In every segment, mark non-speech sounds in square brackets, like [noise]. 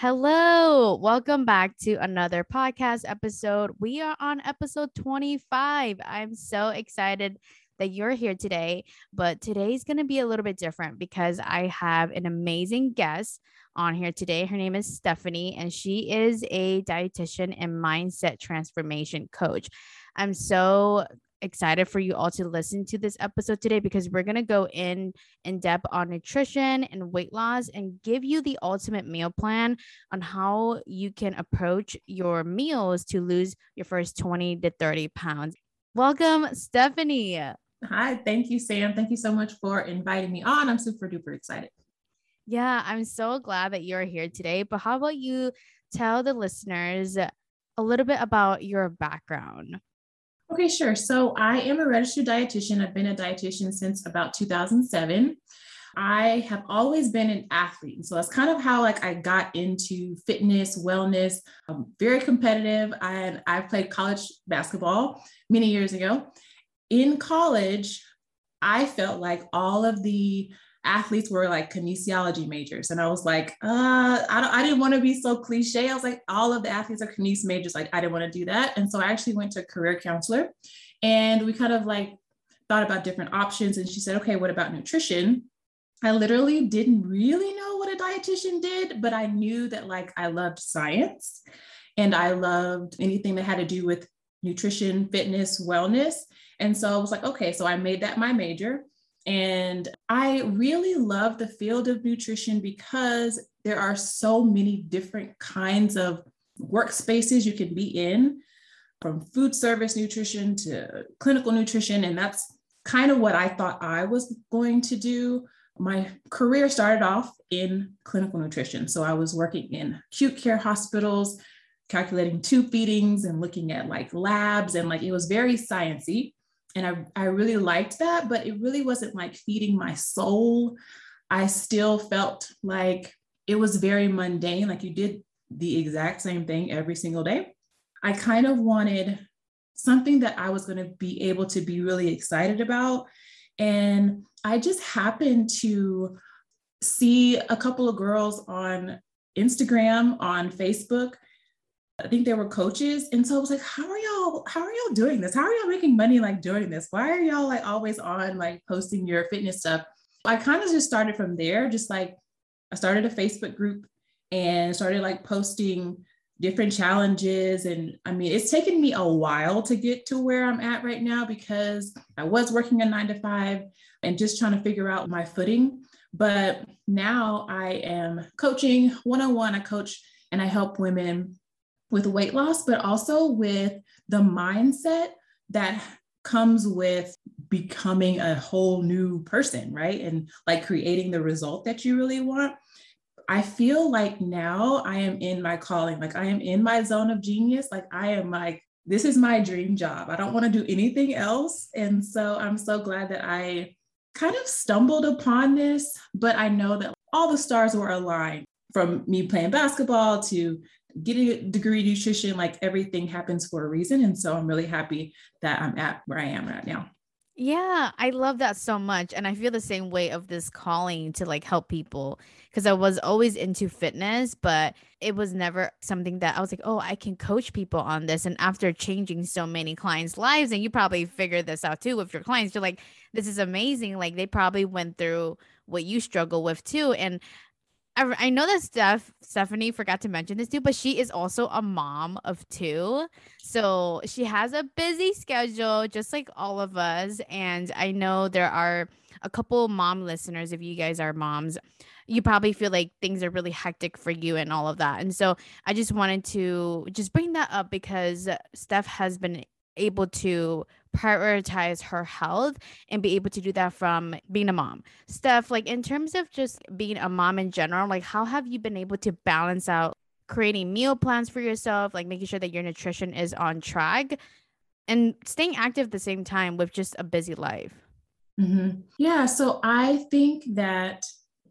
Hello, welcome back to another podcast episode. We are on episode 25. I'm so excited that you're here today, but today's going to be a little bit different because I have an amazing guest on here today. Her name is Stephanie, and she is a dietitian and mindset transformation coach. I'm so excited for you all to listen to this episode today because we're going to go in in depth on nutrition and weight loss and give you the ultimate meal plan on how you can approach your meals to lose your first 20 to 30 pounds. Welcome, Stephanie. Hi, thank you, Sam. Thank you so much for inviting me on. I'm super duper excited. Yeah, I'm so glad that you're here today. But how about you tell the listeners a little bit about your background? Okay, sure. So I am a registered dietitian. I've been a dietitian since about 2007. I have always been an athlete. So that's kind of how like I got into fitness, wellness. I'm very competitive. I I played college basketball many years ago. In college, I felt like all of the athletes were like kinesiology majors. And I was like, uh, I, don't, I didn't want to be so cliche. I was like, all of the athletes are kines majors. Like, I didn't want to do that. And so I actually went to a career counselor and we kind of like thought about different options. And she said, okay, what about nutrition? I literally didn't really know what a dietitian did, but I knew that like I loved science and I loved anything that had to do with nutrition, fitness, wellness. And so I was like, okay, so I made that my major. And I really love the field of nutrition because there are so many different kinds of workspaces you can be in, from food service nutrition to clinical nutrition. And that's kind of what I thought I was going to do. My career started off in clinical nutrition. So I was working in acute care hospitals, calculating tube feedings and looking at like labs, and like it was very sciencey and I, I really liked that, but it really wasn't like feeding my soul. I still felt like it was very mundane, like you did the exact same thing every single day. I kind of wanted something that I was going to be able to be really excited about. And I just happened to see a couple of girls on Instagram, on Facebook, I think they were coaches. And so I was like, how are y'all, how are y'all doing this? How are y'all making money like doing this? Why are y'all like always on like posting your fitness stuff? I kind of just started from there, just like I started a Facebook group and started like posting different challenges. And I mean, it's taken me a while to get to where I'm at right now because I was working a nine to five and just trying to figure out my footing. But now I am coaching one on one. I coach and I help women with weight loss, but also with the mindset that comes with becoming a whole new person, right? And like creating the result that you really want. I feel like now I am in my calling, like I am in my zone of genius. Like I am like, this is my dream job. I don't want to do anything else. And so I'm so glad that I kind of stumbled upon this, but I know that all the stars were aligned from me playing basketball to getting a degree nutrition, like everything happens for a reason. And so I'm really happy that I'm at where I am right now. Yeah, I love that so much. And I feel the same way of this calling to like help people because I was always into fitness, but it was never something that I was like, oh, I can coach people on this. And after changing so many clients' lives, and you probably figured this out too with your clients, you're like, this is amazing. Like they probably went through what you struggle with too. And I, I know that Steph Stephanie forgot to mention this too, but she is also a mom of two. So she has a busy schedule, just like all of us. And I know there are a couple mom listeners. If you guys are moms, you probably feel like things are really hectic for you and all of that. And so I just wanted to just bring that up because Steph has been able to prioritize her health and be able to do that from being a mom. Steph, like in terms of just being a mom in general, like how have you been able to balance out creating meal plans for yourself, like making sure that your nutrition is on track and staying active at the same time with just a busy life? Mm-hmm. Yeah. So I think that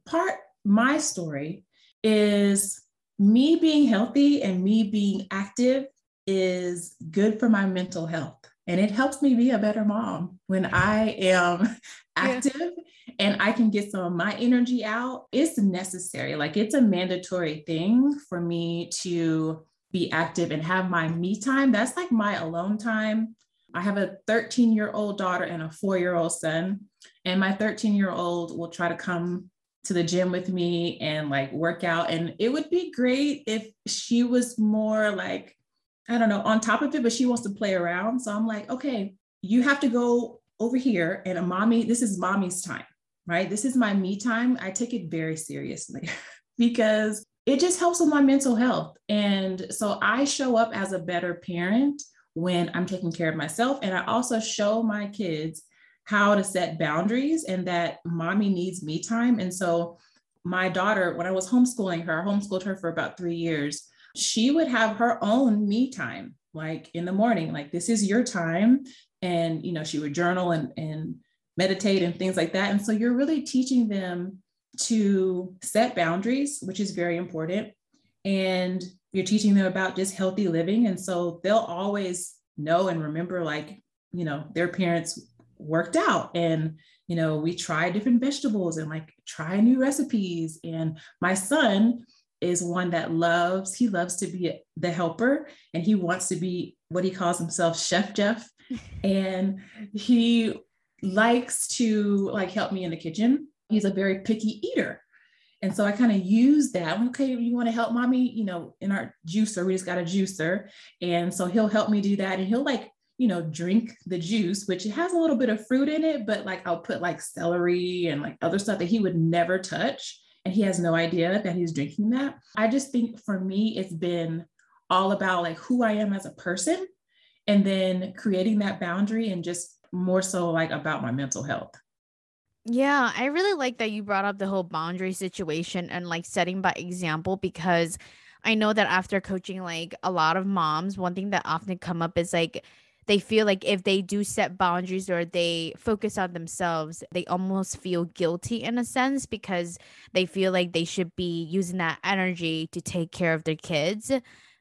part my story is me being healthy and me being active is good for my mental health. And it helps me be a better mom when I am [laughs] active yeah. and I can get some of my energy out. It's necessary. Like it's a mandatory thing for me to be active and have my me time. That's like my alone time. I have a 13 year old daughter and a four year old son. And my 13 year old will try to come to the gym with me and like work out. And it would be great if she was more like, I don't know, on top of it, but she wants to play around. So I'm like, okay, you have to go over here and a mommy, this is mommy's time, right? This is my me time. I take it very seriously [laughs] because it just helps with my mental health. And so I show up as a better parent when I'm taking care of myself. And I also show my kids how to set boundaries and that mommy needs me time. And so my daughter, when I was homeschooling her, I homeschooled her for about three years, she would have her own me time, like in the morning, like this is your time. And, you know, she would journal and, and meditate and things like that. And so you're really teaching them to set boundaries, which is very important. And you're teaching them about just healthy living. And so they'll always know and remember, like, you know, their parents worked out and, you know, we try different vegetables and like try new recipes. And my son is one that loves, he loves to be the helper and he wants to be what he calls himself Chef Jeff. [laughs] and he likes to like help me in the kitchen. He's a very picky eater. And so I kind of use that. Okay, you want to help mommy? You know, in our juicer, we just got a juicer. And so he'll help me do that. And he'll like, you know, drink the juice, which it has a little bit of fruit in it, but like I'll put like celery and like other stuff that he would never touch. And he has no idea that he's drinking that. I just think for me, it's been all about like who I am as a person and then creating that boundary and just more so like about my mental health. Yeah, I really like that you brought up the whole boundary situation and like setting by example because I know that after coaching like a lot of moms, one thing that often come up is like they feel like if they do set boundaries or they focus on themselves, they almost feel guilty in a sense because they feel like they should be using that energy to take care of their kids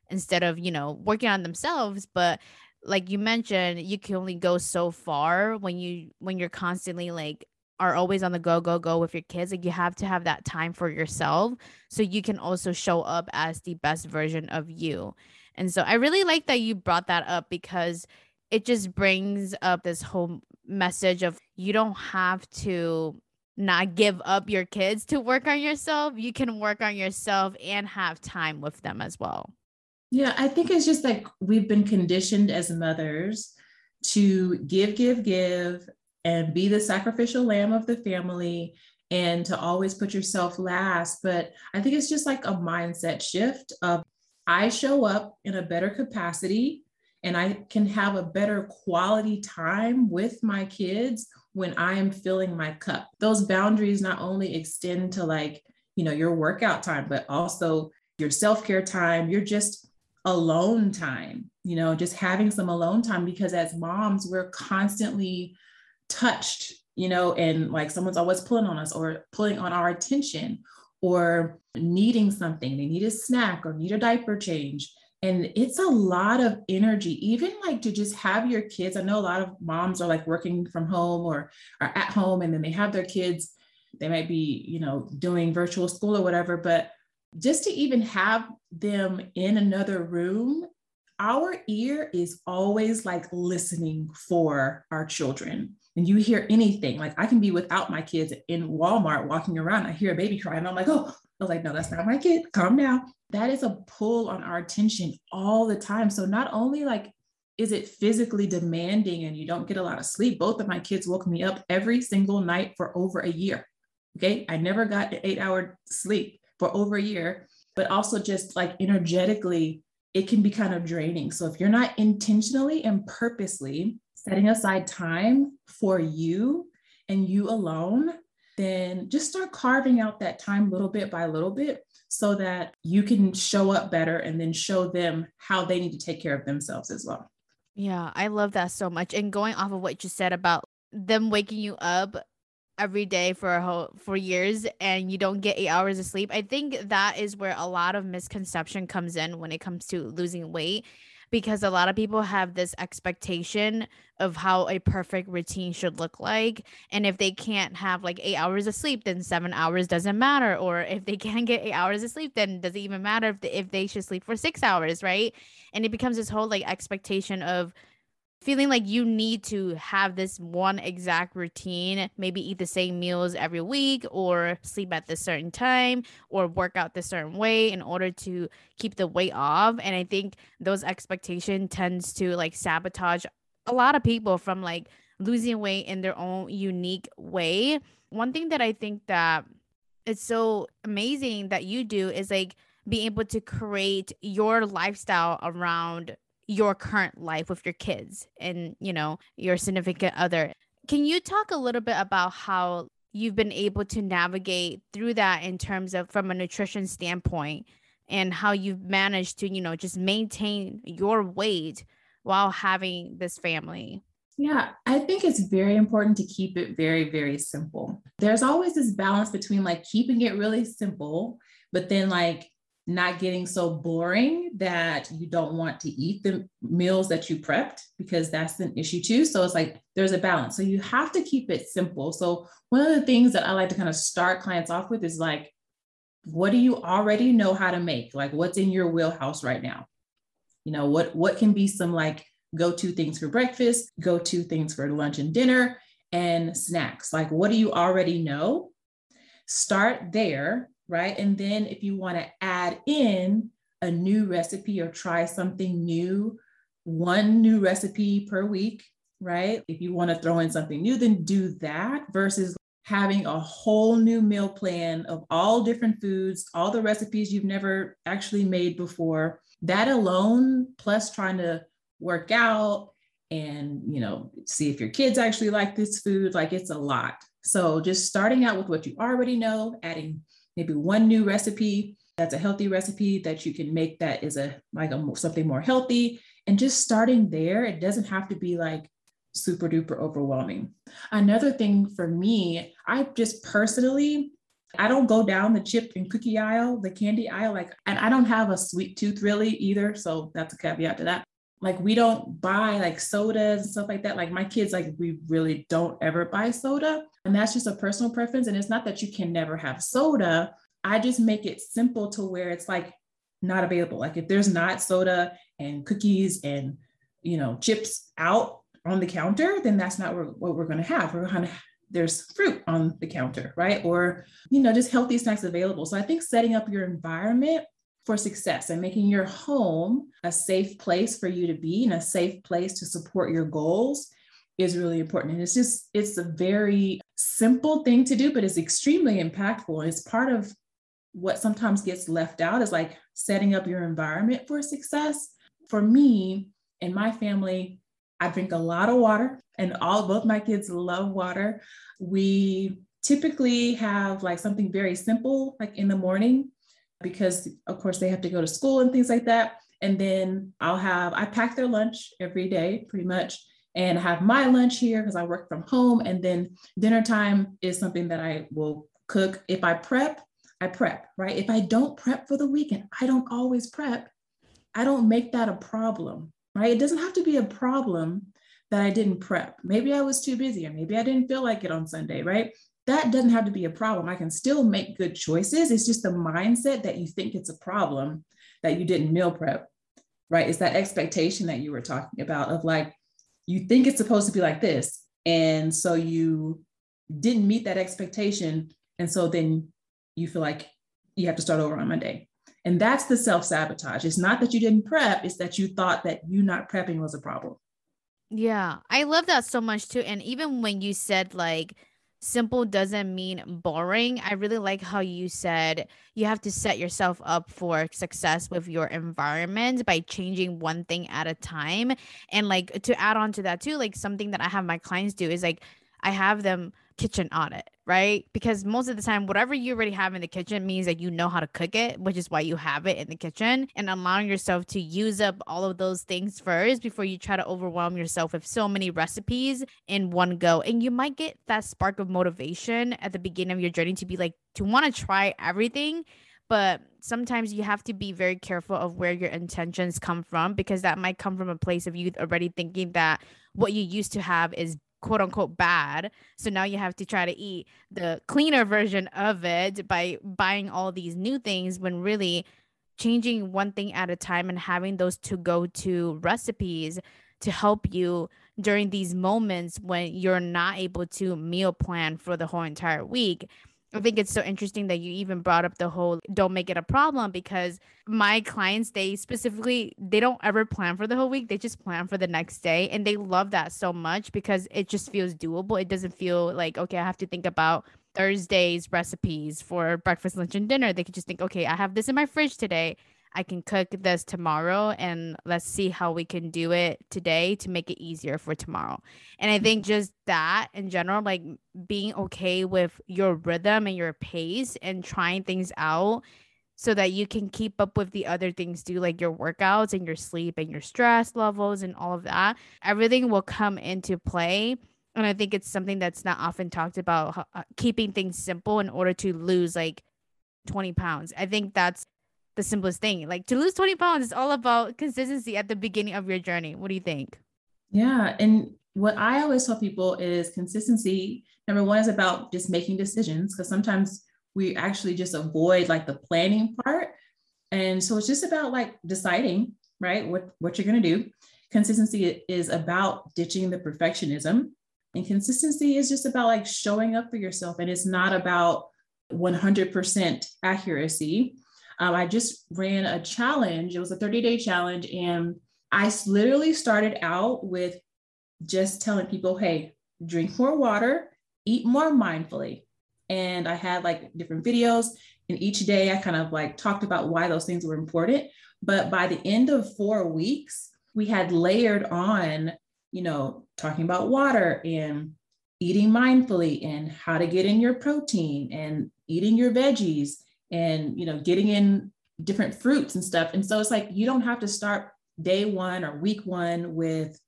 instead of, you know, working on themselves, but like you mentioned, you can only go so far when you when you're constantly like are always on the go go go with your kids. Like you have to have that time for yourself so you can also show up as the best version of you. And so i really like that you brought that up because it just brings up this whole message of you don't have to not give up your kids to work on yourself you can work on yourself and have time with them as well yeah i think it's just like we've been conditioned as mothers to give give give and be the sacrificial lamb of the family and to always put yourself last. But I think it's just like a mindset shift of I show up in a better capacity and I can have a better quality time with my kids when I am filling my cup. Those boundaries not only extend to like, you know, your workout time, but also your self-care time, You're just alone time, you know, just having some alone time because as moms, we're constantly touched, you know, and like someone's always pulling on us or pulling on our attention or needing something. They need a snack or need a diaper change. And it's a lot of energy, even like to just have your kids. I know a lot of moms are like working from home or are at home and then they have their kids. They might be, you know, doing virtual school or whatever, but just to even have them in another room our ear is always like listening for our children and you hear anything, like I can be without my kids in Walmart walking around, I hear a baby cry, and I'm like, oh, I was like, no, that's not my kid. Calm down. That is a pull on our attention all the time. So not only like is it physically demanding and you don't get a lot of sleep, both of my kids woke me up every single night for over a year. Okay. I never got an eight hour sleep for over a year, but also just like energetically, it can be kind of draining. So if you're not intentionally and purposely setting aside time for you and you alone, then just start carving out that time little bit by little bit so that you can show up better and then show them how they need to take care of themselves as well. Yeah, I love that so much. And going off of what you said about them waking you up every day for a whole for years and you don't get eight hours of sleep i think that is where a lot of misconception comes in when it comes to losing weight because a lot of people have this expectation of how a perfect routine should look like and if they can't have like eight hours of sleep then seven hours doesn't matter or if they [laughs] can't get eight hours of sleep then does it even matter if, if they should sleep for six hours right? And it becomes this whole like expectation of feeling like you need to have this one exact routine, maybe eat the same meals every week or sleep at this certain time or work out this certain way in order to keep the weight off. And I think those expectation tends to like sabotage a lot of people from like losing weight in their own unique way. One thing that I think that it's so amazing that you do is like being able to create your lifestyle around your current life with your kids and you know your significant other can you talk a little bit about how you've been able to navigate through that in terms of from a nutrition standpoint and how you've managed to you know just maintain your weight while having this family yeah, I think it's very important to keep it very, very simple. There's always this balance between like keeping it really simple, but then like not getting so boring that you don't want to eat the meals that you prepped because that's an issue too. So it's like there's a balance. So you have to keep it simple. So one of the things that I like to kind of start clients off with is like, what do you already know how to make? Like what's in your wheelhouse right now? You know, what what can be some like go-to things for breakfast, go-to things for lunch and dinner, and snacks. Like what do you already know? Start there right? And then if you want to add in a new recipe or try something new, one new recipe per week, right? If you want to throw in something new, then do that versus having a whole new meal plan of all different foods, all the recipes you've never actually made before. That alone, plus trying to work out and, you know, see if your kids actually like this food, like it's a lot. So just starting out with what you already know, adding maybe one new recipe that's a healthy recipe that you can make that is a like a something more healthy. And just starting there it doesn't have to be like super duper overwhelming. Another thing for me i just personally i don't go down the chip and cookie aisle the candy aisle like and i don't have a sweet tooth really either. So that's a caveat to that like we don't buy like sodas and stuff like that like my kids like we really don't ever buy soda and that's just a personal preference. And it's not that you can never have soda. I just make it simple to where it's like not available. Like if there's not soda and cookies and, you know, chips out on the counter, then that's not what we're going to have. We're going to there's fruit on the counter, right? Or, you know, just healthy snacks available. So I think setting up your environment for success and making your home a safe place for you to be and a safe place to support your goals is really important. And it's just, it's a very simple thing to do, but it's extremely impactful. It's part of what sometimes gets left out is like setting up your environment for success. For me and my family, I drink a lot of water, and all both my kids love water. We typically have like something very simple, like in the morning, because of course they have to go to school and things like that. And then I'll have, I pack their lunch every day pretty much and have my lunch here because I work from home. And then dinner time is something that I will cook. If I prep, I prep, right? If I don't prep for the weekend, I don't always prep. I don't make that a problem, right? It doesn't have to be a problem that I didn't prep. Maybe I was too busy or maybe I didn't feel like it on Sunday, right? That doesn't have to be a problem. I can still make good choices. It's just the mindset that you think it's a problem that you didn't meal prep, right? It's that expectation that you were talking about of like, you think it's supposed to be like this. And so you didn't meet that expectation. And so then you feel like you have to start over on Monday. And that's the self sabotage. It's not that you didn't prep, it's that you thought that you not prepping was a problem. Yeah, I love that so much too. And even when you said like simple doesn't mean boring. I really like how you said you have to set yourself up for success with your environment by changing one thing at a time. And like to add on to that too, like something that I have my clients do is like I have them kitchen audit, right? Because most of the time, whatever you already have in the kitchen means that you know how to cook it, which is why you have it in the kitchen and allowing yourself to use up all of those things first before you try to overwhelm yourself with so many recipes in one go. And you might get that spark of motivation at the beginning of your journey to be like, to want to try everything but sometimes you have to be very careful of where your intentions come from because that might come from a place of you already thinking that what you used to have is quote unquote bad. So now you have to try to eat the cleaner version of it by buying all these new things when really changing one thing at a time and having those to go to recipes to help you during these moments when you're not able to meal plan for the whole entire week I think it's so interesting that you even brought up the whole don't make it a problem because my clients, they specifically, they don't ever plan for the whole week. They just plan for the next day. And they love that so much because it just feels doable. It doesn't feel like, okay, I have to think about Thursday's recipes for breakfast, lunch, and dinner. They could just think, okay, I have this in my fridge today. I can cook this tomorrow and let's see how we can do it today to make it easier for tomorrow. And I think just that in general, like being okay with your rhythm and your pace and trying things out so that you can keep up with the other things too, like your workouts and your sleep and your stress levels and all of that. Everything will come into play. And I think it's something that's not often talked about, uh, keeping things simple in order to lose like 20 pounds. I think that's the simplest thing. Like to lose 20 pounds is all about consistency at the beginning of your journey. What do you think? Yeah. And what I always tell people is consistency. Number one is about just making decisions because sometimes we actually just avoid like the planning part. And so it's just about like deciding, right? What, what you're going to do. Consistency is about ditching the perfectionism. And consistency is just about like showing up for yourself. And it's not about 100% accuracy um, I just ran a challenge. It was a 30 day challenge. And I literally started out with just telling people, hey, drink more water, eat more mindfully. And I had like different videos. And each day I kind of like talked about why those things were important. But by the end of four weeks, we had layered on, you know, talking about water and eating mindfully and how to get in your protein and eating your veggies and you know getting in different fruits and stuff. And so it's like you don't have to start day one or week one with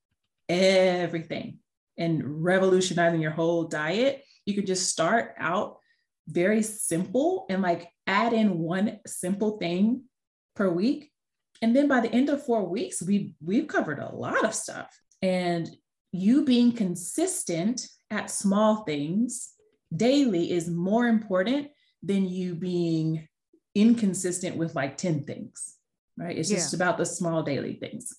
everything and revolutionizing your whole diet. You could just start out very simple and like add in one simple thing per week. And then by the end of four weeks we we've covered a lot of stuff. And you being consistent at small things daily is more important than you being inconsistent with like 10 things, right? It's just about the small daily things.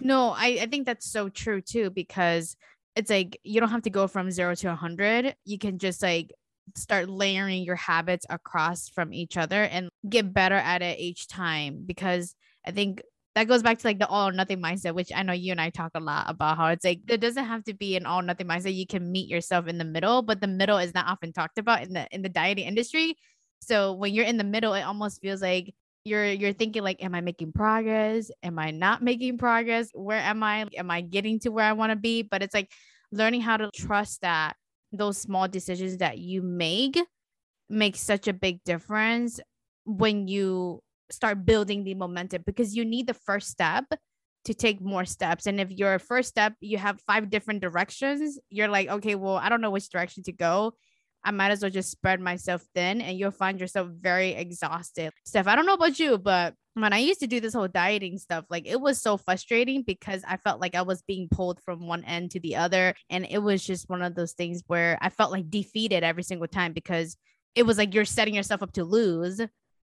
No, I, I think that's so true too, because it's like you don't have to go from zero to a 100. You can just like start layering your habits across from each other and get better at it each time because I think that goes back to like the all or nothing mindset, which I know you and I talk a lot about how it's like there doesn't have to be an all or nothing mindset. You can meet yourself in the middle, but the middle is not often talked about in the in the dieting industry. So when you're in the middle, it almost feels like you're you're thinking like, am I making progress? Am I not making progress? Where am I? Am I getting to where I want to be? But it's like learning how to trust that those small decisions that you make make such a big difference when you start building the momentum because you need the first step to take more steps. And if your first step, you have five different directions, you're like, okay, well, I don't know which direction to go. I might as well just spread myself thin and you'll find yourself very exhausted. Steph, I don't know about you, but when I used to do this whole dieting stuff, like it was so frustrating because I felt like I was being pulled from one end to the other. And it was just one of those things where I felt like defeated every single time because it was like you're setting yourself up to lose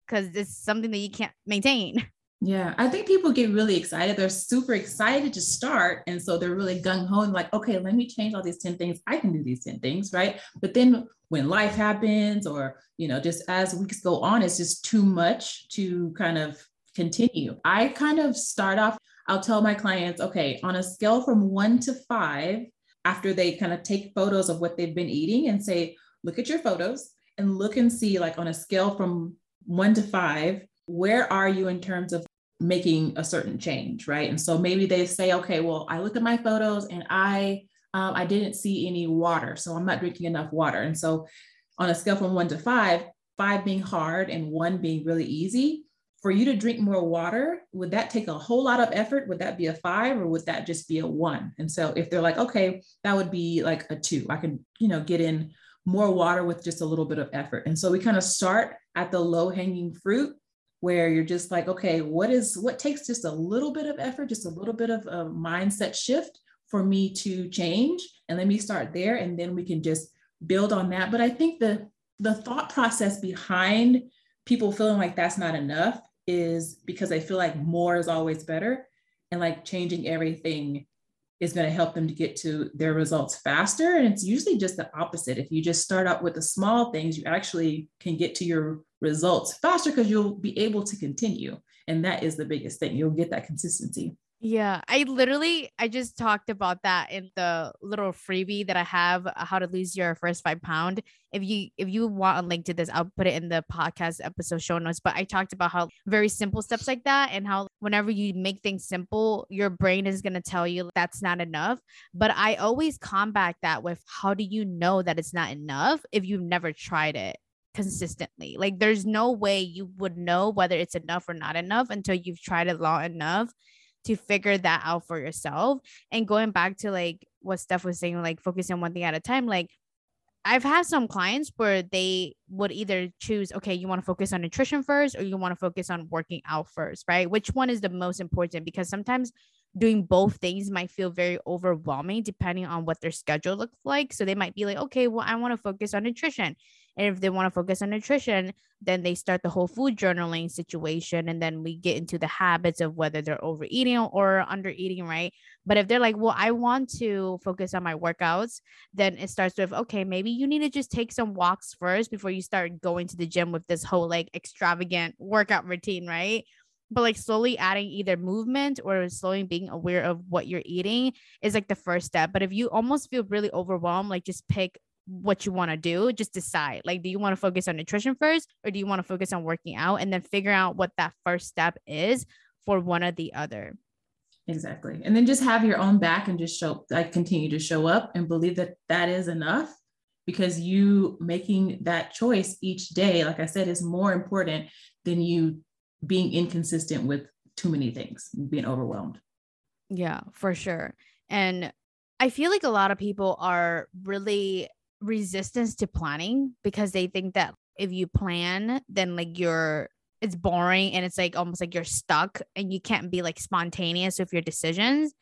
because it's something that you can't maintain. [laughs] Yeah, I think people get really excited. They're super excited to start. And so they're really gung ho and like, okay, let me change all these 10 things. I can do these 10 things, right? But then when life happens, or, you know, just as weeks go on, it's just too much to kind of continue. I kind of start off, I'll tell my clients, okay, on a scale from one to five, after they kind of take photos of what they've been eating and say, look at your photos and look and see, like on a scale from one to five, where are you in terms of making a certain change, right? And so maybe they say, okay, well, I look at my photos and I um, I didn't see any water, so I'm not drinking enough water. And so on a scale from one to five, five being hard and one being really easy, for you to drink more water, would that take a whole lot of effort? Would that be a five or would that just be a one? And so if they're like, okay, that would be like a two, I can, you know, get in more water with just a little bit of effort. And so we kind of start at the low hanging fruit where you're just like, okay, what is what takes just a little bit of effort, just a little bit of a mindset shift for me to change? And let me start there. And then we can just build on that. But I think the the thought process behind people feeling like that's not enough is because they feel like more is always better and like changing everything is going to help them to get to their results faster and it's usually just the opposite. If you just start out with the small things you actually can get to your results faster because you'll be able to continue and that is the biggest thing. You'll get that consistency yeah, I literally I just talked about that in the little freebie that I have uh, how to lose your first 5 pound. If you if you want a link to this, I'll put it in the podcast episode show notes, but I talked about how very simple steps like that and how whenever you make things simple, your brain is going to tell you that's not enough, but I always combat that with how do you know that it's not enough if you've never tried it? consistently. Like there's no way you would know whether it's enough or not enough until you've tried it long enough to figure that out for yourself. And going back to like what Steph was saying, like focusing on one thing at a time, like I've had some clients where they would either choose, okay, you want to focus on nutrition first or you want to focus on working out first, right? Which one is the most important? Because sometimes doing both things might feel very overwhelming depending on what their schedule looks like. So they might be like, okay, well, I want to focus on nutrition. And if they want to focus on nutrition, then they start the whole food journaling situation. And then we get into the habits of whether they're overeating or under eating, right? But if they're like, well, I want to focus on my workouts, then it starts with, okay, maybe you need to just take some walks first before you start going to the gym with this whole like extravagant workout routine, right? but like slowly adding either movement or slowly being aware of what you're eating is like the first step. But if you almost feel really overwhelmed, like just pick what you want to do just decide like do you want to focus on nutrition first or do you want to focus on working out and then figure out what that first step is for one or the other. Exactly and then just have your own back and just show like continue to show up and believe that that is enough because you making that choice each day like i said is more important than you being inconsistent with too many things being overwhelmed. Yeah for sure and I feel like a lot of people are really resistance to planning because they think that if you plan, then like you're it's boring and it's like almost like you're stuck and you can't be like spontaneous with your decisions.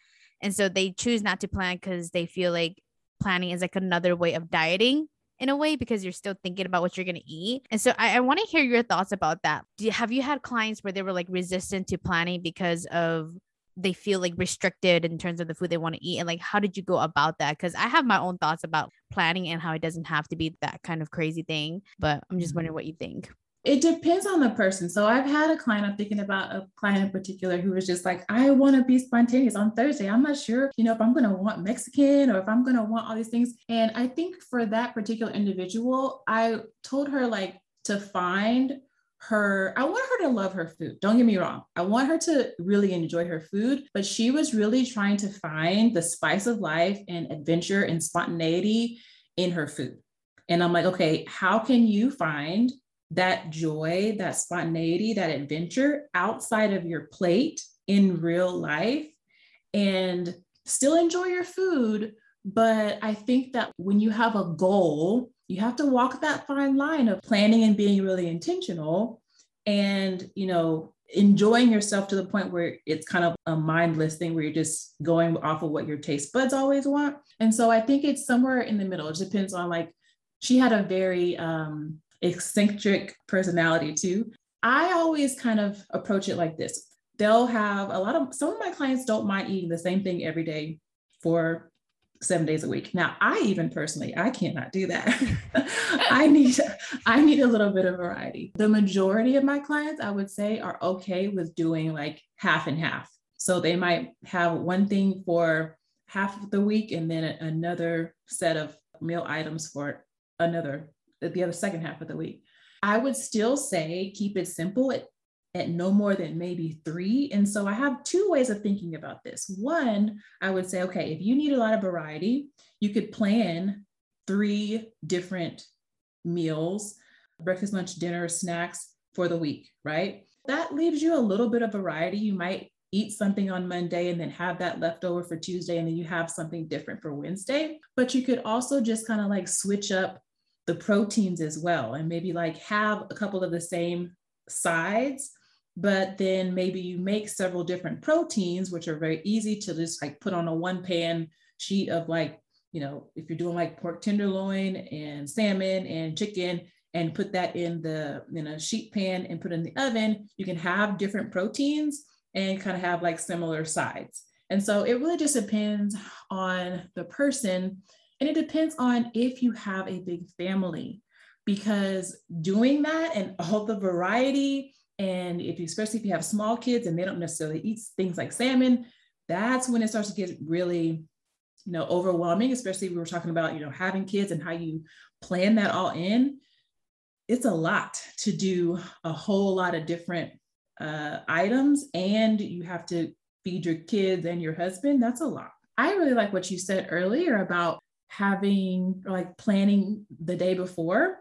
And so they choose not to plan because they feel like planning is like another way of dieting in a way because you're still thinking about what you're going to eat. And so I, I want to hear your thoughts about that. Do you, have you had clients where they were like resistant to planning because of they feel like restricted in terms of the food they want to eat and like how did you go about that because i have my own thoughts about planning and how it doesn't have to be that kind of crazy thing but i'm just wondering what you think it depends on the person. So I've had a client, I'm thinking about a client in particular who was just like, I want to be spontaneous on Thursday. I'm not sure, you know, if I'm going to want Mexican or if I'm going to want all these things. And I think for that particular individual, I told her like to find her i want her to love her food. Don't get me wrong. I want her to really enjoy her food but she was really trying to find the spice of life and adventure and spontaneity in her food. And i'm like okay how can you find that joy that spontaneity that adventure outside of your plate in real life and still enjoy your food? But i think that when you have a goal you have to walk that fine line of planning and being really intentional and you know enjoying yourself to the point where it's kind of a mindless thing where you're just going off of what your taste buds always want. And so i think it's somewhere in the middle. It depends on like she had a very um eccentric personality too. I always kind of approach it like this. They'll have a lot of some of my clients don't mind eating the same thing every day for seven days a week. Now, I even personally, I cannot do that. [laughs] I need, I need a little bit of variety. The majority of my clients, I would say, are okay with doing like half and half. So they might have one thing for half of the week and then another set of meal items for another the other second half of the week. I would still say keep it simple at, at no more than maybe three. And so I have two ways of thinking about this. One, I would say, okay, if you need a lot of variety, you could plan three different meals breakfast, lunch, dinner, snacks for the week, right? That leaves you a little bit of variety. You might eat something on Monday and then have that left over for Tuesday, and then you have something different for Wednesday. But you could also just kind of like switch up the proteins as well and maybe like have a couple of the same sides but then maybe you make several different proteins which are very easy to just like put on a one pan sheet of like you know if you're doing like pork tenderloin and salmon and chicken and put that in the in a sheet pan and put in the oven you can have different proteins and kind of have like similar sides. And so it really just depends on the person and it depends on if you have a big family, because doing that and all the variety, and if you, especially if you have small kids and they don't necessarily eat things like salmon, that's when it starts to get really, you know, overwhelming. Especially we were talking about, you know, having kids and how you plan that all in. It's a lot to do a whole lot of different uh, items, and you have to feed your kids and your husband. That's a lot. I really like what you said earlier about having like planning the day before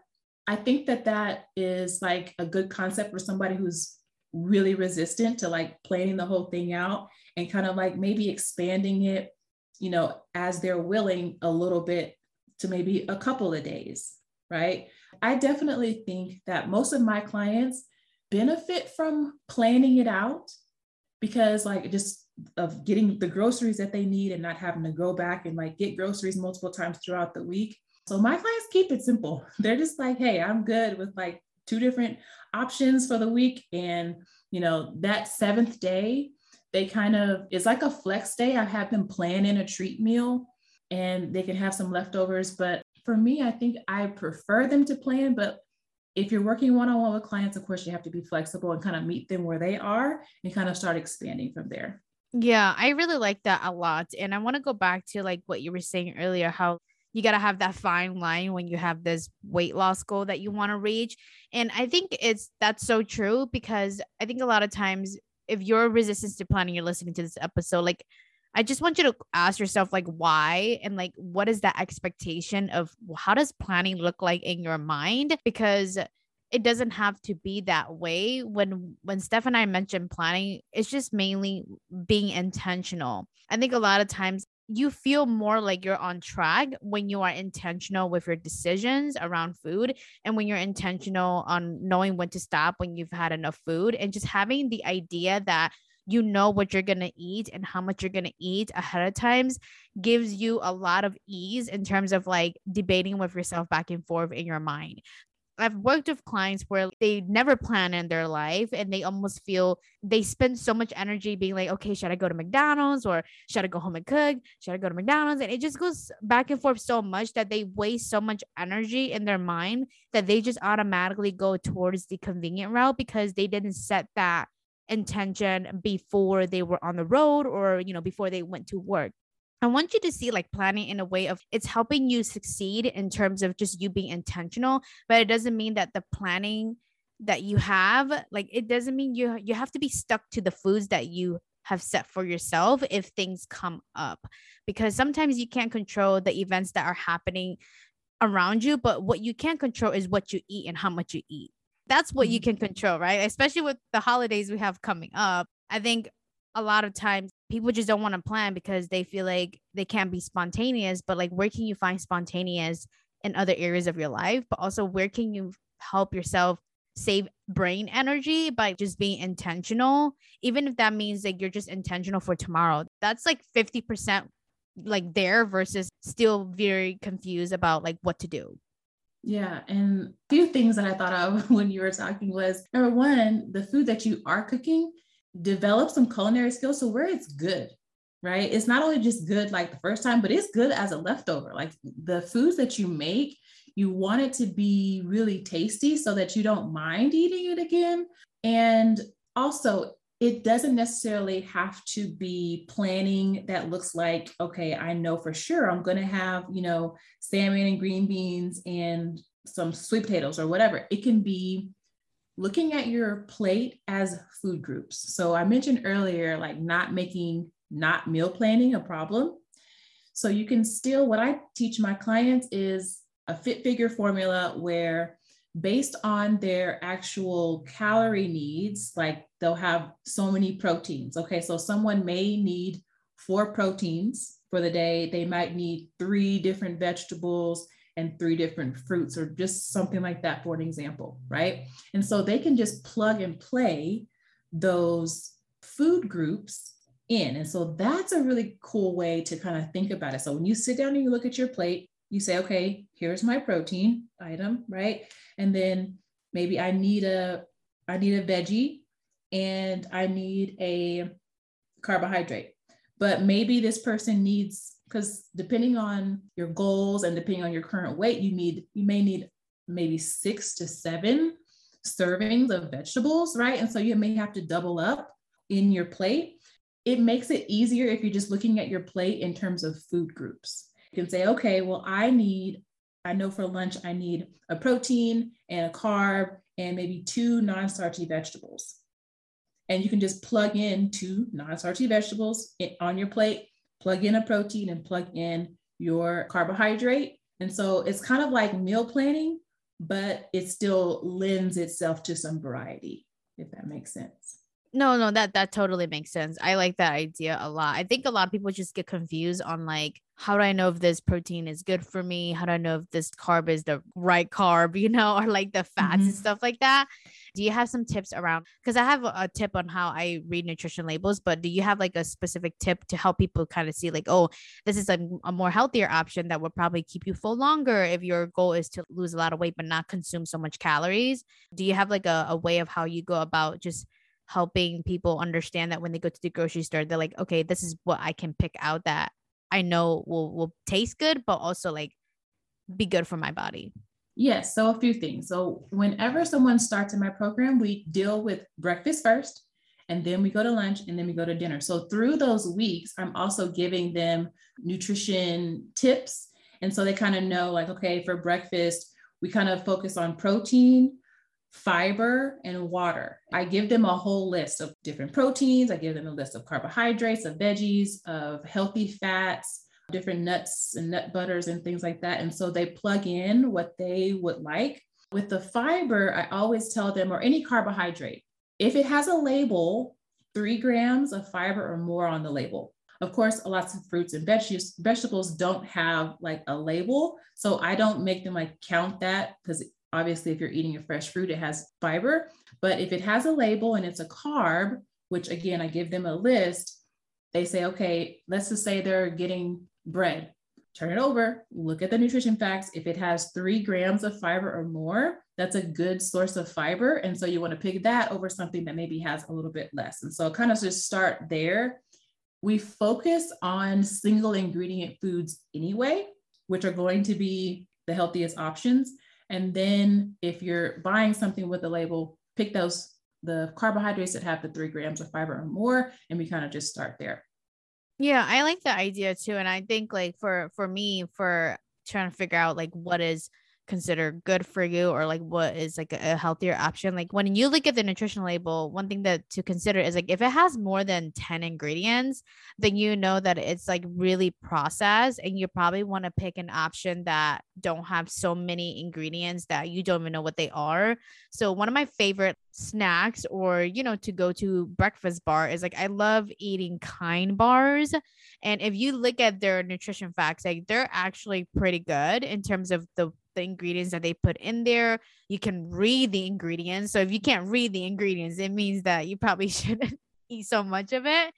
i think that that is like a good concept for somebody who's really resistant to like planning the whole thing out and kind of like maybe expanding it you know as they're willing a little bit to maybe a couple of days right i definitely think that most of my clients benefit from planning it out because like just of getting the groceries that they need and not having to go back and like get groceries multiple times throughout the week. So my clients keep it simple. [laughs] They're just like, hey, I'm good with like two different options for the week. And, you know, that seventh day, they kind of, it's like a flex day. I have them plan in a treat meal and they can have some leftovers. But for me, I think I prefer them to plan. But if you're working one on one with clients, of course, you have to be flexible and kind of meet them where they are and kind of start expanding from there. Yeah, I really like that a lot. And I want to go back to like what you were saying earlier, how you got to have that fine line when you have this weight loss goal that you want to reach. And I think it's that's so true because I think a lot of times if you're resistant to planning, you're listening to this episode, like I just want you to ask yourself like why and like what is that expectation of how does planning look like in your mind? Because it doesn't have to be that way when when steph and i mentioned planning it's just mainly being intentional i think a lot of times you feel more like you're on track when you are intentional with your decisions around food and when you're intentional on knowing when to stop when you've had enough food and just having the idea that you know what you're going to eat and how much you're going to eat ahead of times gives you a lot of ease in terms of like debating with yourself back and forth in your mind I've worked with clients where they never plan in their life and they almost feel they spend so much energy being like, okay, should I go to McDonald's or should I go home and cook? Should I go to McDonald's? And it just goes back and forth so much that they waste so much energy in their mind that they just automatically go towards the convenient route because they didn't set that intention before they were on the road or, you know, before they went to work. I want you to see like planning in a way of it's helping you succeed in terms of just you being intentional, but it doesn't mean that the planning that you have, like it doesn't mean you you have to be stuck to the foods that you have set for yourself if things come up because sometimes you can't control the events that are happening around you, but what you can control is what you eat and how much you eat. That's what you can mm-hmm. control, right? Especially with the holidays we have coming up. I think a lot of times people just don't want to plan because they feel like they can't be spontaneous but like where can you find spontaneous in other areas of your life but also where can you help yourself save brain energy by just being intentional even if that means like you're just intentional for tomorrow that's like 50% like there versus still very confused about like what to do yeah. And a few things that I thought of [laughs] when you were talking was number one, the food that you are cooking, develop some culinary skills so where it's good right? It's not only just good like the first time but it's good as a leftover. Like the foods that you make you want it to be really tasty so that you don't mind eating it again. And also it doesn't necessarily have to be planning that looks like okay i know for sure i'm going to have you know salmon and green beans and some sweet potatoes or whatever. It can be looking at your plate as food groups. So i mentioned earlier like not making not meal planning a problem. So you can still what i teach my clients is a fit figure formula where based on their actual calorie needs, like they'll have so many proteins. Okay, so someone may need four proteins for the day, they might need three different vegetables and three different fruits, or just something like that, for an example, right? And so they can just plug and play those food groups in. And so that's a really cool way to kind of think about it. So when you sit down and you look at your plate, you say, okay, here's my protein item, right? And then maybe I need a I need a veggie and I need a carbohydrate. But maybe this person needs because depending on your goals and depending on your current weight, you need you may need maybe six to seven servings of vegetables, right? And so you may have to double up in your plate. It makes it easier if you're just looking at your plate in terms of food groups. You can say, okay, well, I need I know for lunch I need a protein and a carb and maybe two non-starchy vegetables. And you can just plug in two non-starchy vegetables on your plate, plug in a protein and plug in your carbohydrate. And so it's kind of like meal planning, but it still lends itself to some variety, if that makes sense. No, no, that that totally makes sense. I like that idea a lot. I think a lot of people just get confused on like how do I know if this protein is good for me? How do I know if this carb is the right carb, [laughs] you know, or like the fats mm-hmm. and stuff like that? Do you have some tips around? Because I have a, tip on how I read nutrition labels, but do you have like a specific tip to help people kind of see, like, oh, this is a, a more healthier option that will probably keep you full longer if your goal is to lose a lot of weight but not consume so much calories? Do you have like a, a way of how you go about just helping people understand that when they go to the grocery store, they're like, okay, this is what I can pick out that I know will will taste good, but also like be good for my body. Yes. So a few things. So whenever someone starts in my program, we deal with breakfast first, and then we go to lunch, and then we go to dinner. So through those weeks, I'm also giving them nutrition tips. And so they kind of know, like, okay, for breakfast, we kind of focus on protein, fiber, and water. I give them a whole list of different proteins. I give them a list of carbohydrates, of veggies, of healthy fats, different nuts and nut butters and things like that. And so they plug in what they would like. With the fiber, I always tell them, or any carbohydrate, if it has a label, three grams of fiber or more on the label. Of course, lots of fruits and vegetables don't have like a label. So I don't make them like count that because Obviously, if you're eating a fresh fruit, it has fiber. But if it has a label and it's a carb, which again, I give them a list, they say, okay, let's just say they're getting bread. Turn it over, look at the nutrition facts. If it has three grams of fiber or more, that's a good source of fiber. And so you want to pick that over something that maybe has a little bit less. And so kind of just start there. We focus on single ingredient foods anyway, which are going to be the healthiest options. And then if you're buying something with a label, pick those the carbohydrates that have the three grams of fiber or more, and we kind of just start there. Yeah, I like the idea too. And I think like for for me, for trying to figure out like what is consider good for you or like what is like a healthier option like when you look at the nutrition label one thing that to consider is like if it has more than 10 ingredients then you know that it's like really processed and you probably want to pick an option that don't have so many ingredients that you don't even know what they are. So one of my favorite snacks or you know to go to breakfast bar is like I love eating kind bars and if you look at their nutrition facts like they're actually pretty good in terms of the the ingredients that they put in there. You can read the ingredients. So if you can't read the ingredients, it means that you probably [laughs] shouldn't eat so much of it.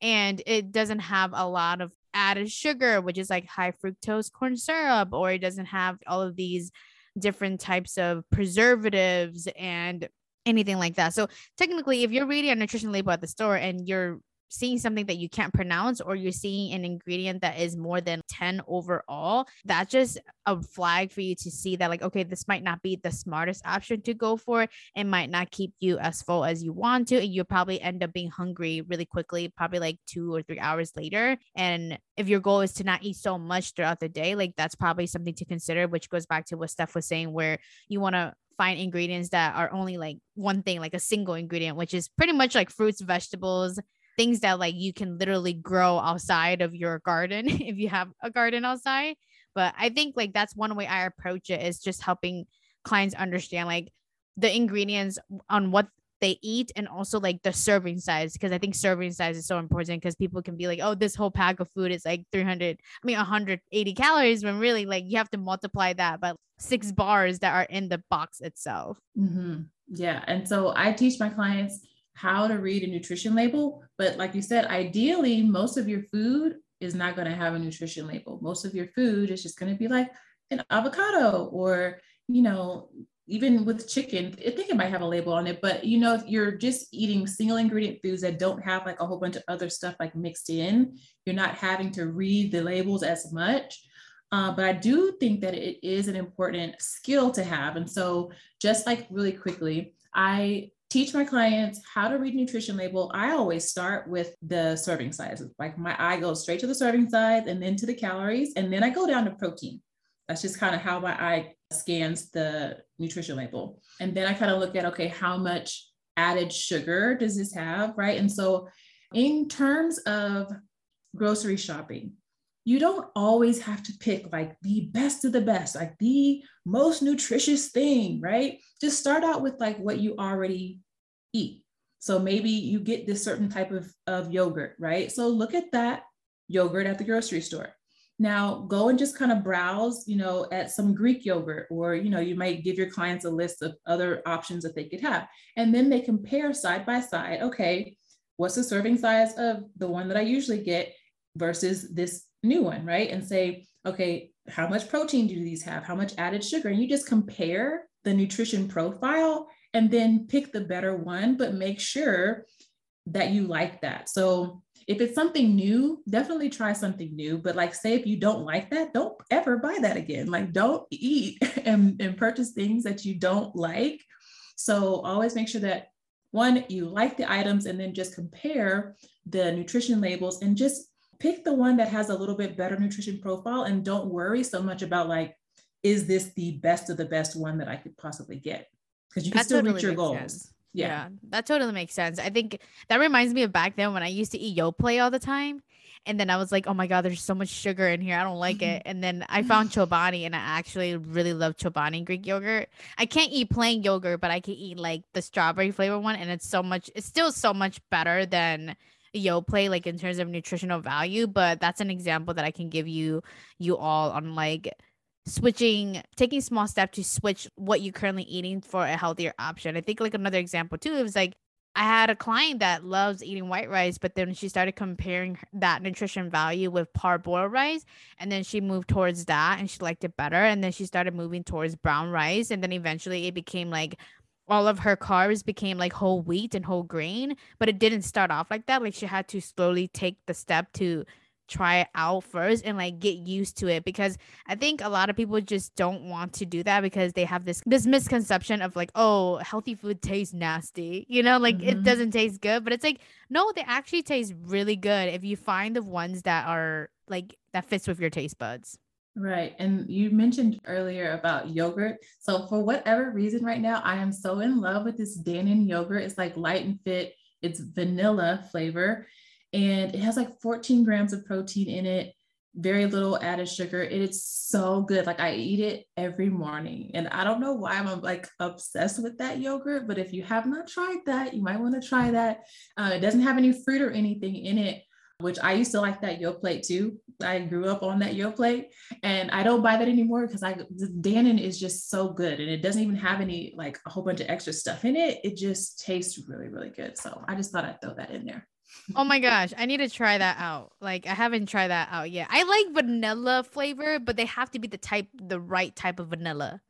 And it doesn't have a lot of added sugar, which is like high fructose corn syrup, or it doesn't have all of these different types of preservatives and anything like that. So technically, if you're reading a nutrition label at the store and you're seeing something that you can't pronounce or you're seeing an ingredient that is more than 10 overall, that's just a flag for you to see that, like, okay, this might not be the smartest option to go for. It might not keep you as full as you want to. And you'll probably end up being hungry really quickly, probably like two or three hours later. And if your goal is to not eat so much throughout the day, like that's probably something to consider, which goes back to what Steph was saying, where you want to find ingredients that are only like one thing, like a single ingredient, which is pretty much like fruits, vegetables, things that like you can literally grow outside of your garden [laughs] if you have a garden outside. But I think like that's one way I approach it is just helping clients understand like the ingredients on what they eat and also like the serving size because I think serving size is so important because people can be like, oh, this whole pack of food is like 300, I mean 180 calories when really like you have to multiply that by six bars that are in the box itself. Mm-hmm. Yeah, and so I teach my clients how to read a nutrition label, but like you said, ideally most of your food is not going to have a nutrition label. Most of your food is just going to be like an avocado or you know even with chicken, I think it might have a label on it, but you know, if you're just eating single ingredient foods that don't have like a whole bunch of other stuff like mixed in, you're not having to read the labels as much. Uh, but I do think that it is an important skill to have. And so, just like really quickly, I teach my clients how to read nutrition label. I always start with the serving size. Like my eye goes straight to the serving size and then to the calories, and then I go down to protein. That's just kind of how my eye scans the nutrition label. And then I kind of look at, okay, how much added sugar does this have? Right. And so, in terms of grocery shopping, you don't always have to pick like the best of the best, like the most nutritious thing, right? Just start out with like what you already eat. So maybe you get this certain type of, of yogurt, right? So look at that yogurt at the grocery store. Now go and just kind of browse, you know, at some Greek yogurt, or you know, you might give your clients a list of other options that they could have. And then they compare side by side, okay, what's the serving size of the one that I usually get versus this new one, right? And say, okay, how much protein do these have? How much added sugar? And you just compare the nutrition profile and then pick the better one, but make sure that you like that. So if it's something new, definitely try something new. But like, say if you don't like that, don't ever buy that again. Like, don't eat [laughs] and, and purchase things that you don't like. So always make sure that one, you like the items and then just compare the nutrition labels and just pick the one that has a little bit better nutrition profile and don't worry so much about like, is this the best of the best one that I could possibly get? Because you can that still totally reach your goals. Sense. Yeah. yeah. that totally makes sense. I think that reminds me of back then when I used to eat Yoplait all the time. And then I was like, oh my God, there's so much sugar in here. I don't like it. Mm-hmm. And then I found [laughs] Chobani and I actually really love Chobani Greek yogurt. I can't eat plain yogurt, but I can eat like the strawberry flavor one. And it's so much, it's still so much better than Yoplait, like in terms of nutritional value. But that's an example that I can give you, you all on like, switching taking small step to switch what you're currently eating for a healthier option i think like another example too was like i had a client that loves eating white rice but then she started comparing that nutrition value with parboiled rice and then she moved towards that and she liked it better and then she started moving towards brown rice and then eventually it became like all of her carbs became like whole wheat and whole grain but it didn't start off like that. Like she had to slowly take the step to try it out first and like get used to it because I think a lot of people just don't want to do that because they have this this misconception of like oh healthy food tastes nasty you know? Like mm-hmm. it doesn't taste good but it's like no they actually taste really good if you find the ones that are like that fits with your taste buds Right. And you mentioned earlier about yogurt. So, for whatever reason, right now, I am so in love with this Dannon yogurt. It's like light and fit, it's vanilla flavor and it has like 14 grams of protein in it very little added sugar it is so good like i eat it every morning and i don't know why i'm like obsessed with that yogurt but if you have not tried that you might want to try that uh, it doesn't have any fruit or anything in it which I used to like that Yoplait too. I grew up on that Yoplait and I don't buy that anymore because I the Dannon is just so good and it doesn't even have any like a whole bunch of extra stuff in it. It just tastes really, really good. So I just thought I'd throw that in there oh my gosh, I need to try that out. Like I haven't tried that out yet. I like vanilla flavor, but they have to be the type the right type of vanilla.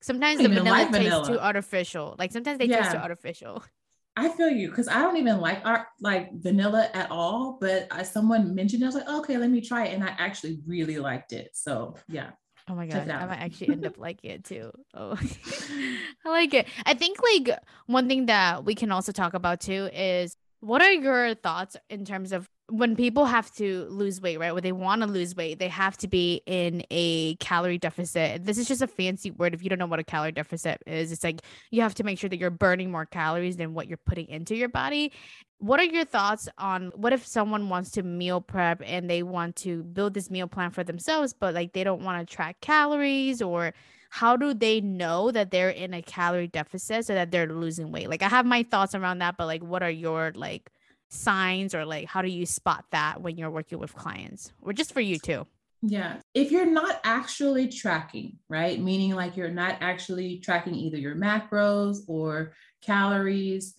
Sometimes the vanilla like tastes vanilla. too artificial. Like sometimes they yeah. taste too artificial. [laughs] I feel you because I don't even like art like vanilla at all. But I, someone mentioned it, I was like, okay, let me try it, and I actually really liked it. So yeah. Oh my god, I might actually end up [laughs] liking it too. Oh, [laughs] I like it. I think like one thing that we can also talk about too is what are your thoughts in terms of when people have to lose weight, right? When they want to lose weight, they have to be in a calorie deficit. This is just a fancy word. If you don't know what a calorie deficit is, it's like you have to make sure that you're burning more calories than what you're putting into your body. What are your thoughts on what if someone wants to meal prep and they want to build this meal plan for themselves, but like they don't want to track calories or how do they know that they're in a calorie deficit so that they're losing weight? Like I have my thoughts around that, but like what are your like signs or like how do you spot that when you're working with clients or just for you too? Yeah. If you're not actually tracking, right? Meaning like you're not actually tracking either your macros or calories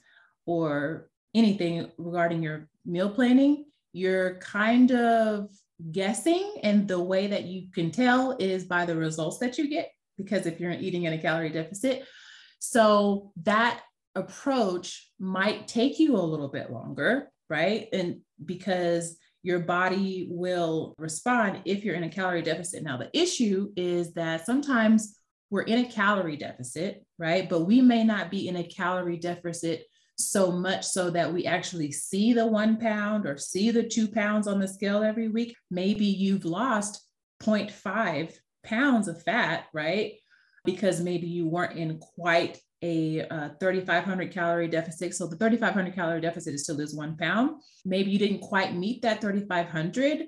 or anything regarding your meal planning, you're kind of guessing. And the way that you can tell is by the results that you get, because if you're eating in a calorie deficit. So that approach might take you a little bit longer, right? And because your body will respond if you're in a calorie deficit. Now, the issue is that sometimes we're in a calorie deficit, right? But we may not be in a calorie deficit so much so that we actually see the one pound or see the two pounds on the scale every week. Maybe you've lost 0.5 pounds of fat, right? Because maybe you weren't in quite a uh, 3,500 calorie deficit. So the 3,500 calorie deficit is to lose one pound. Maybe you didn't quite meet that 3,500,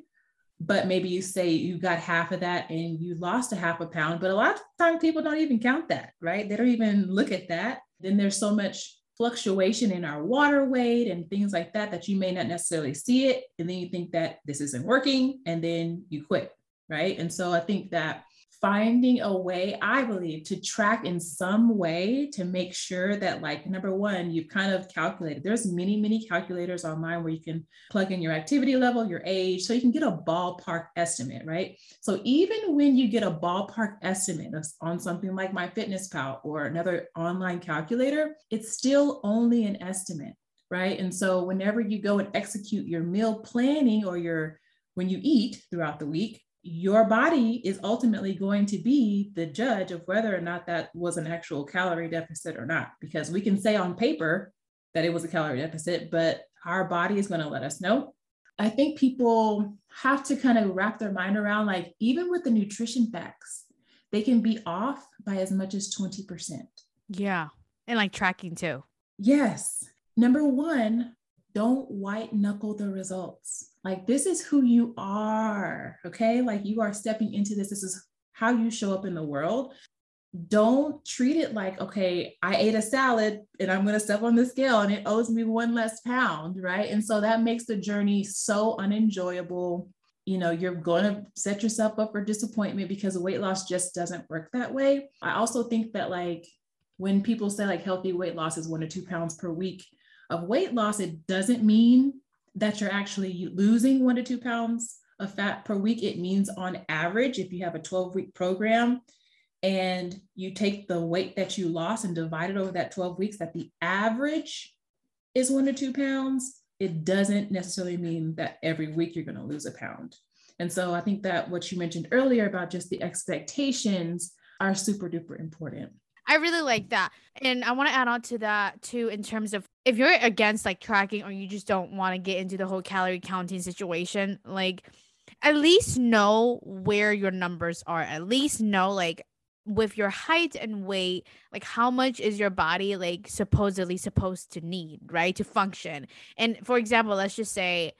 but maybe you say you got half of that and you lost a half a pound. But a lot of times people don't even count that, right? They don't even look at that. Then there's so much fluctuation in our water weight and things like that that you may not necessarily see it. And then you think that this isn't working and then you quit, right? And so I think that finding a way, I believe, to track in some way to make sure that, like, number one, you've kind of calculated. There's many, many calculators online where you can plug in your activity level, your age, so you can get a ballpark estimate, right? So even when you get a ballpark estimate on something like MyFitnessPal or another online calculator, it's still only an estimate, right? And so whenever you go and execute your meal planning or your when you eat throughout the week, your body is ultimately going to be the judge of whether or not that was an actual calorie deficit or not. Because we can say on paper that it was a calorie deficit, but our body is going to let us know. I think people have to kind of wrap their mind around like, even with the nutrition facts, they can be off by as much as 20%. Yeah. And like tracking too. Yes. Number one, don't white knuckle the results. Like, this is who you are. Okay. Like, you are stepping into this. This is how you show up in the world. Don't treat it like, okay, I ate a salad and I'm going to step on the scale and it owes me one less pound. Right. And so that makes the journey so unenjoyable. You know, you're going to set yourself up for disappointment because weight loss just doesn't work that way. I also think that, like, when people say like healthy weight loss is one to two pounds per week of weight loss, it doesn't mean that you're actually losing one to two pounds of fat per week. It means on average, if you have a 12 week program and you take the weight that you lost and divide it over that 12 weeks, that the average is one to two pounds. It doesn't necessarily mean that every week you're going to lose a pound. And so I think that what you mentioned earlier about just the expectations are super duper important. I really like that. And I want to add on to that too, in terms of if you're against like tracking or you just don't want to get into the whole calorie counting situation, like at least know where your numbers are. At least know like with your height and weight, like how much is your body like supposedly supposed to need, right? To function. And for example, let's just say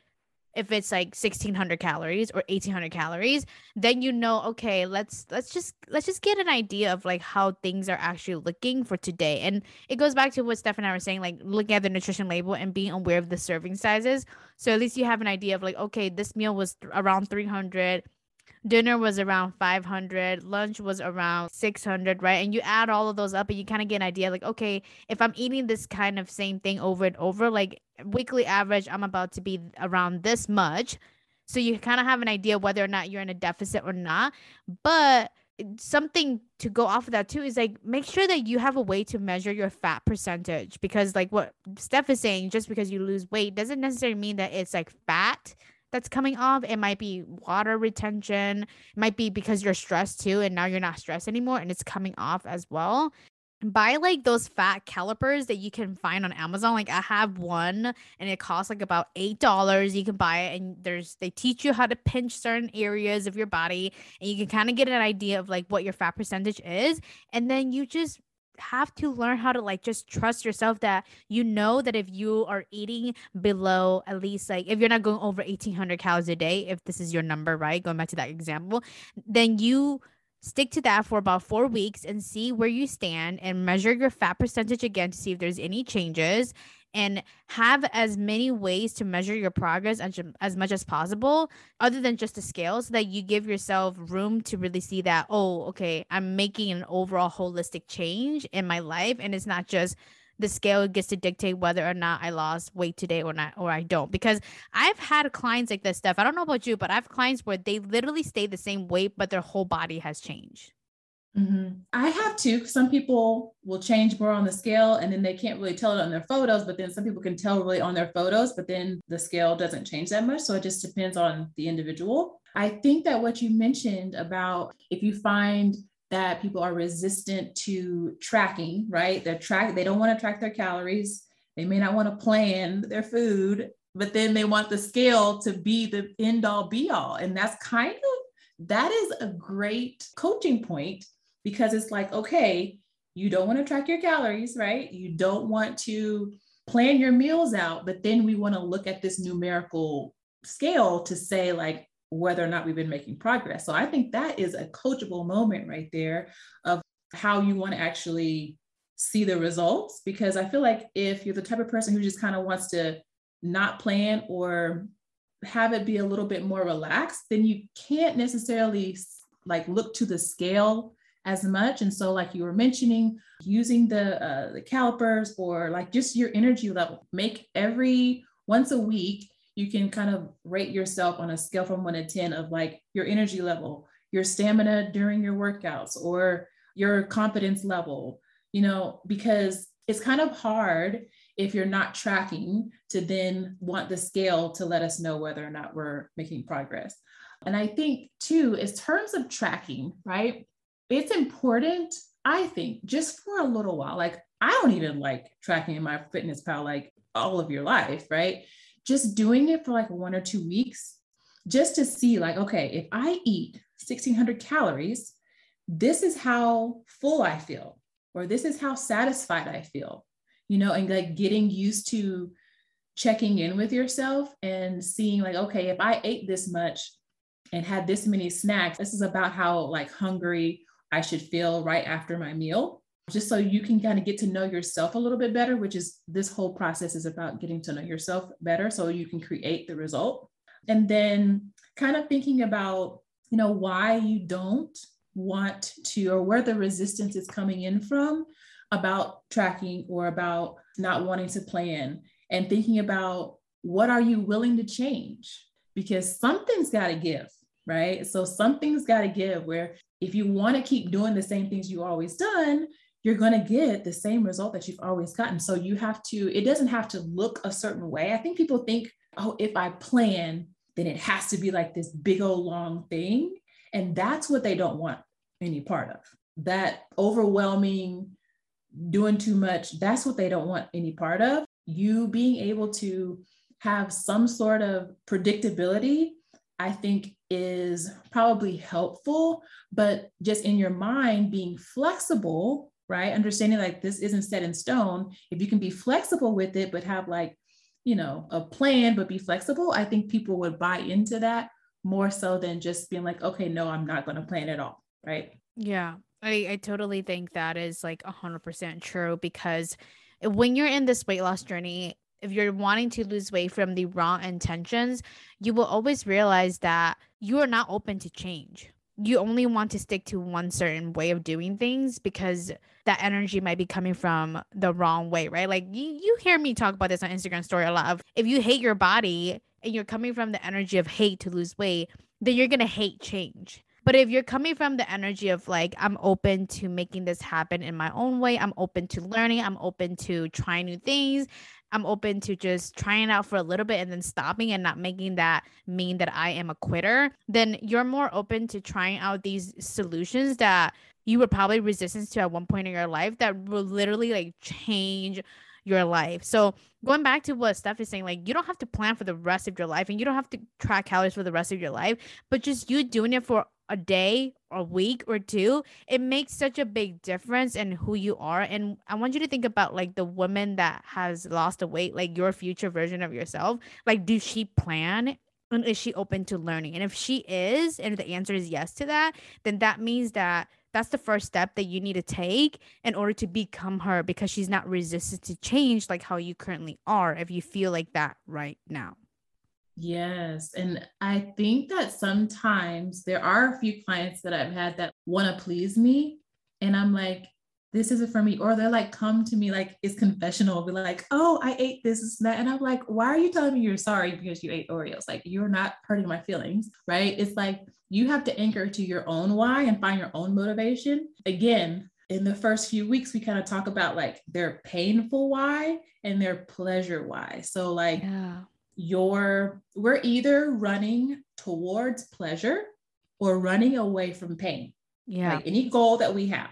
if it's like 1600 calories or 1800 calories then you know okay let's let's just let's just get an idea of like how things are actually looking for today. And it goes back to what steph and i were saying like looking at the nutrition label and being aware of the serving sizes. So at least you have an idea of like okay this meal was th- around 300 dinner was around 500 lunch was around 600 right? And you add all of those up and you kind of get an idea like okay if i'm eating this kind of same thing over and over like weekly average i'm about to be around this much. So you kind of have an idea whether or not you're in a deficit or not. But something to go off of that too is like make sure that you have a way to measure your fat percentage because like what Steph is saying, just because you lose weight doesn't necessarily mean that it's like fat that's coming off. It might be water retention. It might be because you're stressed too, and now you're not stressed anymore and it's coming off as well buy like those fat calipers that you can find on Amazon. Like I have one and it costs like about eight dollars. You can buy it and there's they teach you how to pinch certain areas of your body and you can kind of get an idea of like what your fat percentage is. And then you just have to learn how to like just trust yourself that you know that if you are eating below at least like if you're not going over 1800 calories a day if this is your number right going back to that example then you Stick to that for about four weeks and see where you stand and measure your fat percentage again to see if there's any changes and have as many ways to measure your progress as, as much as possible other than just a scale so that you give yourself room to really see that oh okay i'm making an overall holistic change in my life and it's not just the scale gets to dictate whether or not I lost weight today or not or I don't. Because I've had clients like this Steph. I don't know about you, but I have clients where they literally stay the same weight, but their whole body has changed. Mm-hmm. I have too. Some people will change more on the scale and then they can't really tell it on their photos, but then some people can tell really on their photos, but then the scale doesn't change that much. So it just depends on the individual. I think that what you mentioned about if you find that people are resistant to tracking, right? They're track, they don't want to track their calories. They may not want to plan their food, but then they want the scale to be the end all be all. And that's kind of, that is a great coaching point because it's like, okay, you don't want to track your calories, right? You don't want to plan your meals out, but then we want to look at this numerical scale to say, like, whether or not we've been making progress. So I think that is a coachable moment right there of how you want to actually see the results. Because I feel like if you're the type of person who just kind of wants to not plan or have it be a little bit more relaxed, then you can't necessarily like look to the scale as much. And so, like you were mentioning, using the uh, the calipers or like just your energy level, make every once a week you can kind of rate yourself on a scale from one to 10 of like your energy level, your stamina during your workouts, or your confidence level, you know, because it's kind of hard if you're not tracking to then want the scale to let us know whether or not we're making progress. And I think, too, in terms of tracking, right? It's important, I think, just for a little while. Like, I don't even like tracking in MyFitnessPal like all of your life, right? just doing it for like one or two weeks just to see like okay if i eat 1600 calories this is how full i feel or this is how satisfied i feel you know and like getting used to checking in with yourself and seeing like okay if i ate this much and had this many snacks this is about how like hungry i should feel right after my meal. Just so you can kind of get to know yourself a little bit better, which is this whole process is about getting to know yourself better so you can create the result. And then kind of thinking about, you know, why you don't want to or where the resistance is coming in from about tracking or about not wanting to plan and thinking about what are you willing to change? Because something's got to give right so something's got to give where if you want to keep doing the same things you always done you're going to get the same result that you've always gotten. So you have to, it doesn't have to look a certain way. I think people think, oh, if I plan, then it has to be like this big old long thing. And that's what they don't want any part of. That overwhelming, doing too much, that's what they don't want any part of. You being able to have some sort of predictability, I think is probably helpful, but just in your mind, being flexible right? Understanding like this isn't set in stone. If you can be flexible with it, but have like, you know, a plan, but be flexible, I think people would buy into that more so than just being like, okay, no, I'm not going to plan at all. Right. Yeah. I, I totally think that is like 100% true because when you're in this weight loss journey, if you're wanting to lose weight from the wrong intentions, you will always realize that you are not open to change you only want to stick to one certain way of doing things because that energy might be coming from the wrong way, right? Like you, you hear me talk about this on Instagram story a lot of if you hate your body and you're coming from the energy of hate to lose weight, then you're gonna hate change. But if you're coming from the energy of like, I'm open to making this happen in my own way, I'm open to learning, I'm open to trying new things, I'm open to just trying out for a little bit and then stopping and not making that mean that I am a quitter, then you're more open to trying out these solutions that you were probably resistant to at one point in your life that will literally like change your life. So going back to what Steph is saying, like you don't have to plan for the rest of your life and you don't have to track calories for the rest of your life, but just you doing it for a day a week or two, it makes such a big difference in who you are. And I want you to think about like the woman that has lost the weight, like your future version of yourself. Like, do she plan and is she open to learning? And if she is, and the answer is yes to that, then that means that that's the first step that you need to take in order to become her because she's not resistant to change like how you currently are if you feel like that right now. Yes. And I think that sometimes there are a few clients that I've had that want to please me. And I'm like, this isn't for me. Or they're like, come to me like it's confessional, be like, oh, I ate this, this and that. And I'm like, why are you telling me you're sorry because you ate Oreos? Like, you're not hurting my feelings, right? It's like you have to anchor to your own why and find your own motivation. Again, in the first few weeks, we kind of talk about like their painful why and their pleasure why. So, like, yeah your we're either running towards pleasure or running away from pain. Yeah. Like any goal that we have.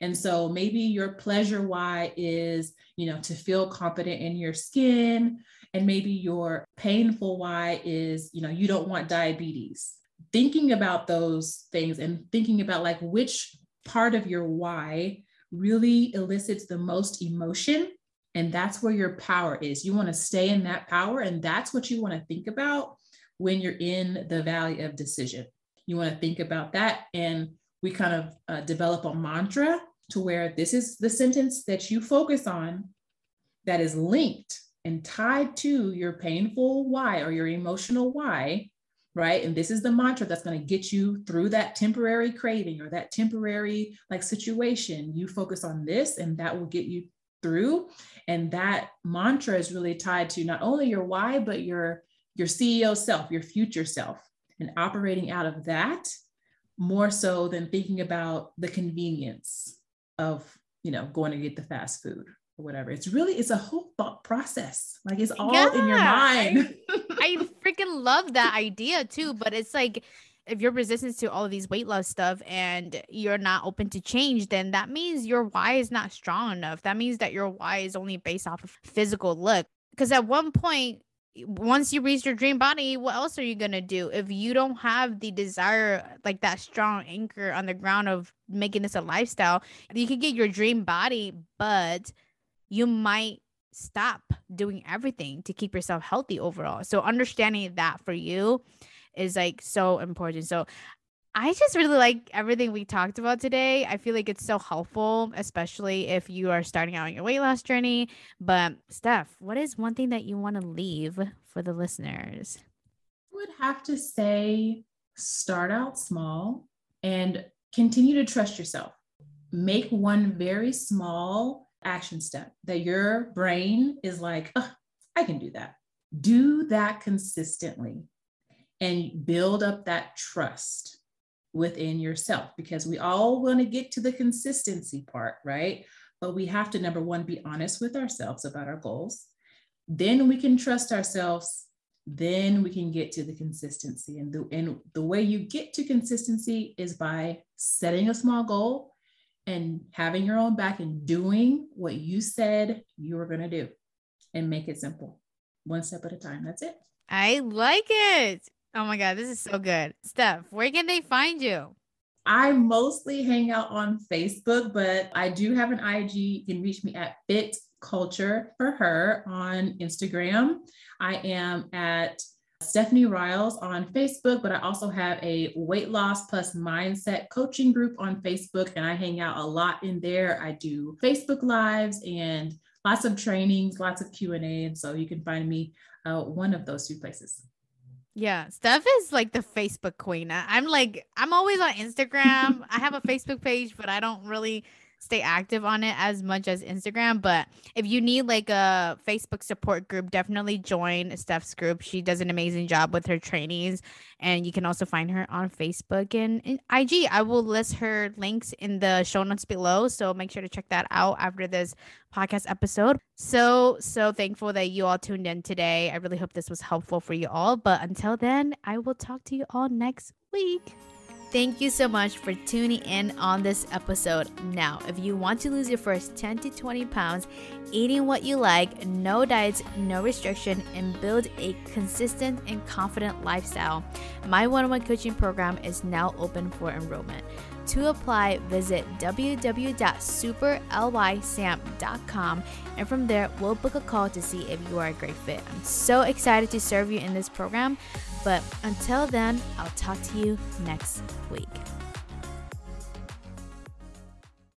And so maybe your pleasure why is, you know, to feel confident in your skin. And maybe your painful why is, you know, you don't want diabetes. Thinking about those things and thinking about like which part of your why really elicits the most emotion and that's where your power is. You want to stay in that power. And that's what you want to think about when you're in the valley of decision. You want to think about that. And we kind of uh, develop a mantra to where this is the sentence that you focus on that is linked and tied to your painful why or your emotional why, right? And this is the mantra that's going to get you through that temporary craving or that temporary like situation. You focus on this, and that will get you through. And that mantra is really tied to not only your why, but your, your CEO self, your future self, and operating out of that more so than thinking about the convenience of, you know, going to get the fast food or whatever. It's really, it's a whole thought process. Like it's all yeah, in your mind. I, [laughs] I freaking love that idea too, but it's like, if you're resistant to all of these weight loss stuff and you're not open to change, then that means your why is not strong enough. That means that your why is only based off of physical look. Because at one point, once you reach your dream body, what else are you gonna do if you don't have the desire, like that strong anchor on the ground of making this a lifestyle? You could get your dream body, but you might stop doing everything to keep yourself healthy overall. So understanding that for you is like so important. So I just really like everything we talked about today. I feel like it's so helpful, especially if you are starting out on your weight loss journey. But Steph, what is one thing that you want to leave for the listeners? I would have to say start out small and continue to trust yourself. Make one very small action step that your brain is like, oh, I can do that. Do that consistently and build up that trust within yourself because we all want to get to the consistency part, right? But we have to, number one, be honest with ourselves about our goals. Then we can trust ourselves. Then we can get to the consistency. And the, and the way you get to consistency is by setting a small goal and having your own back and doing what you said you were going to do and make it simple, one step at a time. That's it. I like it. Oh my God, this is so good. Steph, where can they find you? I mostly hang out on Facebook, but I do have an IG. You can reach me at Fit Culture for Her on Instagram. I am at Stephanie Riles on Facebook, but I also have a weight loss plus mindset coaching group on Facebook, and I hang out a lot in there. I do Facebook lives and lots of trainings, lots of Q and A, and so you can find me uh, one of those two places. Yeah, Steph is like the Facebook queen. I'm like, I'm always on Instagram. I have a Facebook page, but I don't really stay active on it as much as Instagram. But if you need like a Facebook support group, definitely join Steph's group. She does an amazing job with her trainees. And you can also find her on Facebook and, and IG. I will list her links in the show notes below. So make sure to check that out after this podcast episode. So, so thankful that you all tuned in today. I really hope this was helpful for you all. But until then, I will talk to you all next week. Thank you so much for tuning in on this episode. Now, if you want to lose your first 10 to 20 pounds, eating what you like, no diets, no restriction, and build a consistent and confident lifestyle, my one on one coaching program is now open for enrollment. To apply, visit www.superlysam.com and from there, we'll book a call to see if you are a great fit. I'm so excited to serve you in this program, but until then, I'll talk to you next week.